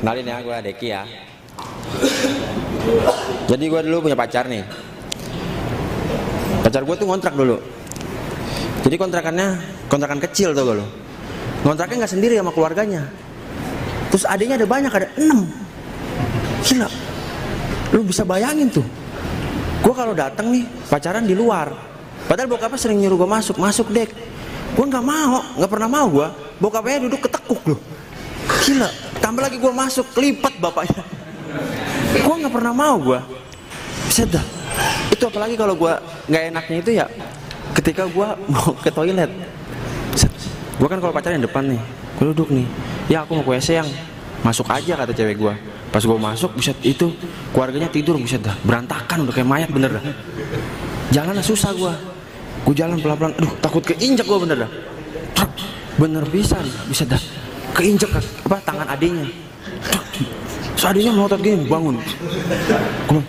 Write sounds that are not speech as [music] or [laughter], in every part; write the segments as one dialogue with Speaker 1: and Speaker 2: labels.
Speaker 1: Kenalin ya, gue Deki ya. Jadi gue dulu punya pacar nih. Pacar gue tuh ngontrak dulu. Jadi kontrakannya kontrakan kecil tuh gue lo. Ngontraknya nggak sendiri sama keluarganya. Terus adiknya ada banyak, ada enam. Gila. Lu bisa bayangin tuh. Gue kalau datang nih pacaran di luar. Padahal bokapnya sering nyuruh gue masuk, masuk dek. Gue nggak mau, nggak pernah mau gue. Bokapnya duduk ketekuk loh. Gila, tambah lagi gue masuk, lipat bapaknya. Gue nggak pernah mau gue. Bisa dah. Itu apalagi kalau gue nggak enaknya itu ya ketika gue mau ke toilet. Gue kan kalau pacaran yang depan nih, gue duduk nih. Ya aku mau ke WC yang masuk aja kata cewek gue. Pas gue masuk, bisa itu keluarganya tidur, bisa dah berantakan udah kayak mayat bener dah. Jalannya susah gue. Gue jalan pelan-pelan, aduh takut keinjak gue bener dah. Bener bisa, bisa dah. Keinjak apa tangan adiknya. So adiknya melotot gini, bangun. Gue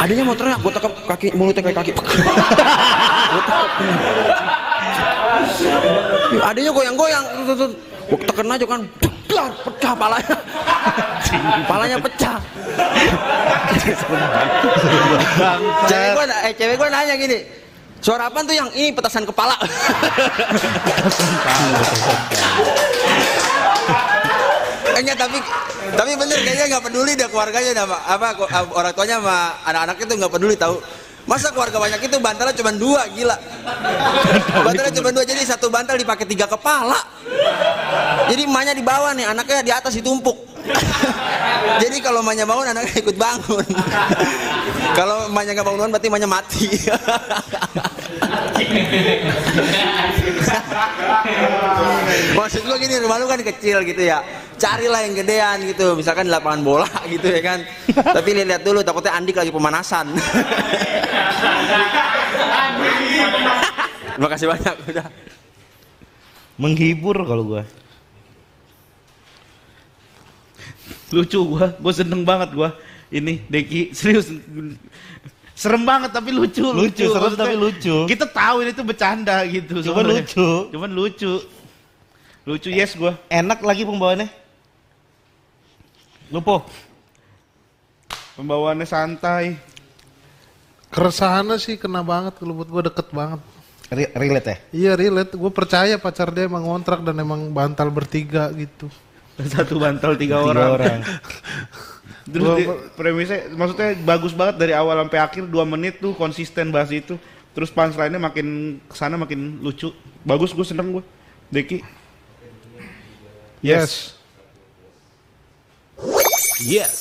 Speaker 1: Adiknya mau teriak, gue tekap kaki, mulutnya kayak kaki. Adiknya goyang-goyang. Gue tekan aja kan, Dar, pecah palanya. palanya pecah. cewek gue, eh cewek gue nanya gini, suara apa tuh yang ini petasan kepala? [laughs] Enggak tapi tapi bener kayaknya nggak peduli deh keluarganya sama apa orang tuanya sama anak-anak itu nggak peduli tahu. Masa keluarga banyak itu bantalnya cuma dua gila. Bantalnya cuma dua jadi satu bantal dipakai tiga kepala. Jadi emaknya di bawah nih anaknya di atas ditumpuk [laughs] jadi kalau emaknya bangun anaknya ikut bangun. [laughs] Kalau emaknya nggak bangun berarti emaknya mati. [laughs] Maksud gua gini rumah lu kan kecil gitu ya. Carilah yang gedean gitu. Misalkan di lapangan bola gitu ya kan. Tapi lihat dulu takutnya Andik lagi pemanasan. Terima kasih banyak udah.
Speaker 2: Menghibur kalau gua lucu gua gua seneng banget gua ini Deki [laughs] serius serem banget tapi lucu
Speaker 3: Lucu, serem
Speaker 2: Maksudnya,
Speaker 3: tapi lucu.
Speaker 2: kita tahu ini tuh bercanda gitu
Speaker 3: Cuman
Speaker 2: sebenarnya.
Speaker 3: lucu.
Speaker 2: cuman lucu lucu yes gua
Speaker 3: Enak lagi pembawaannya. Lupo.
Speaker 2: pembawaannya santai
Speaker 4: Keresahannya sih kena banget kalau buat gue deket banget.
Speaker 3: Re- relate ya?
Speaker 4: Iya relate, gue percaya pacar dia emang ngontrak dan emang bantal bertiga gitu. [laughs]
Speaker 2: satu bantal tiga,
Speaker 3: Tiga
Speaker 2: orang,
Speaker 3: orang. [laughs]
Speaker 2: Terus di- premisnya maksudnya bagus banget dari awal sampai akhir dua menit tuh konsisten bahas itu. Terus punchline-nya makin ke sana makin lucu. Bagus gue seneng gue. Deki.
Speaker 4: Yes.
Speaker 2: Yes.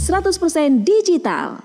Speaker 5: 100% digital.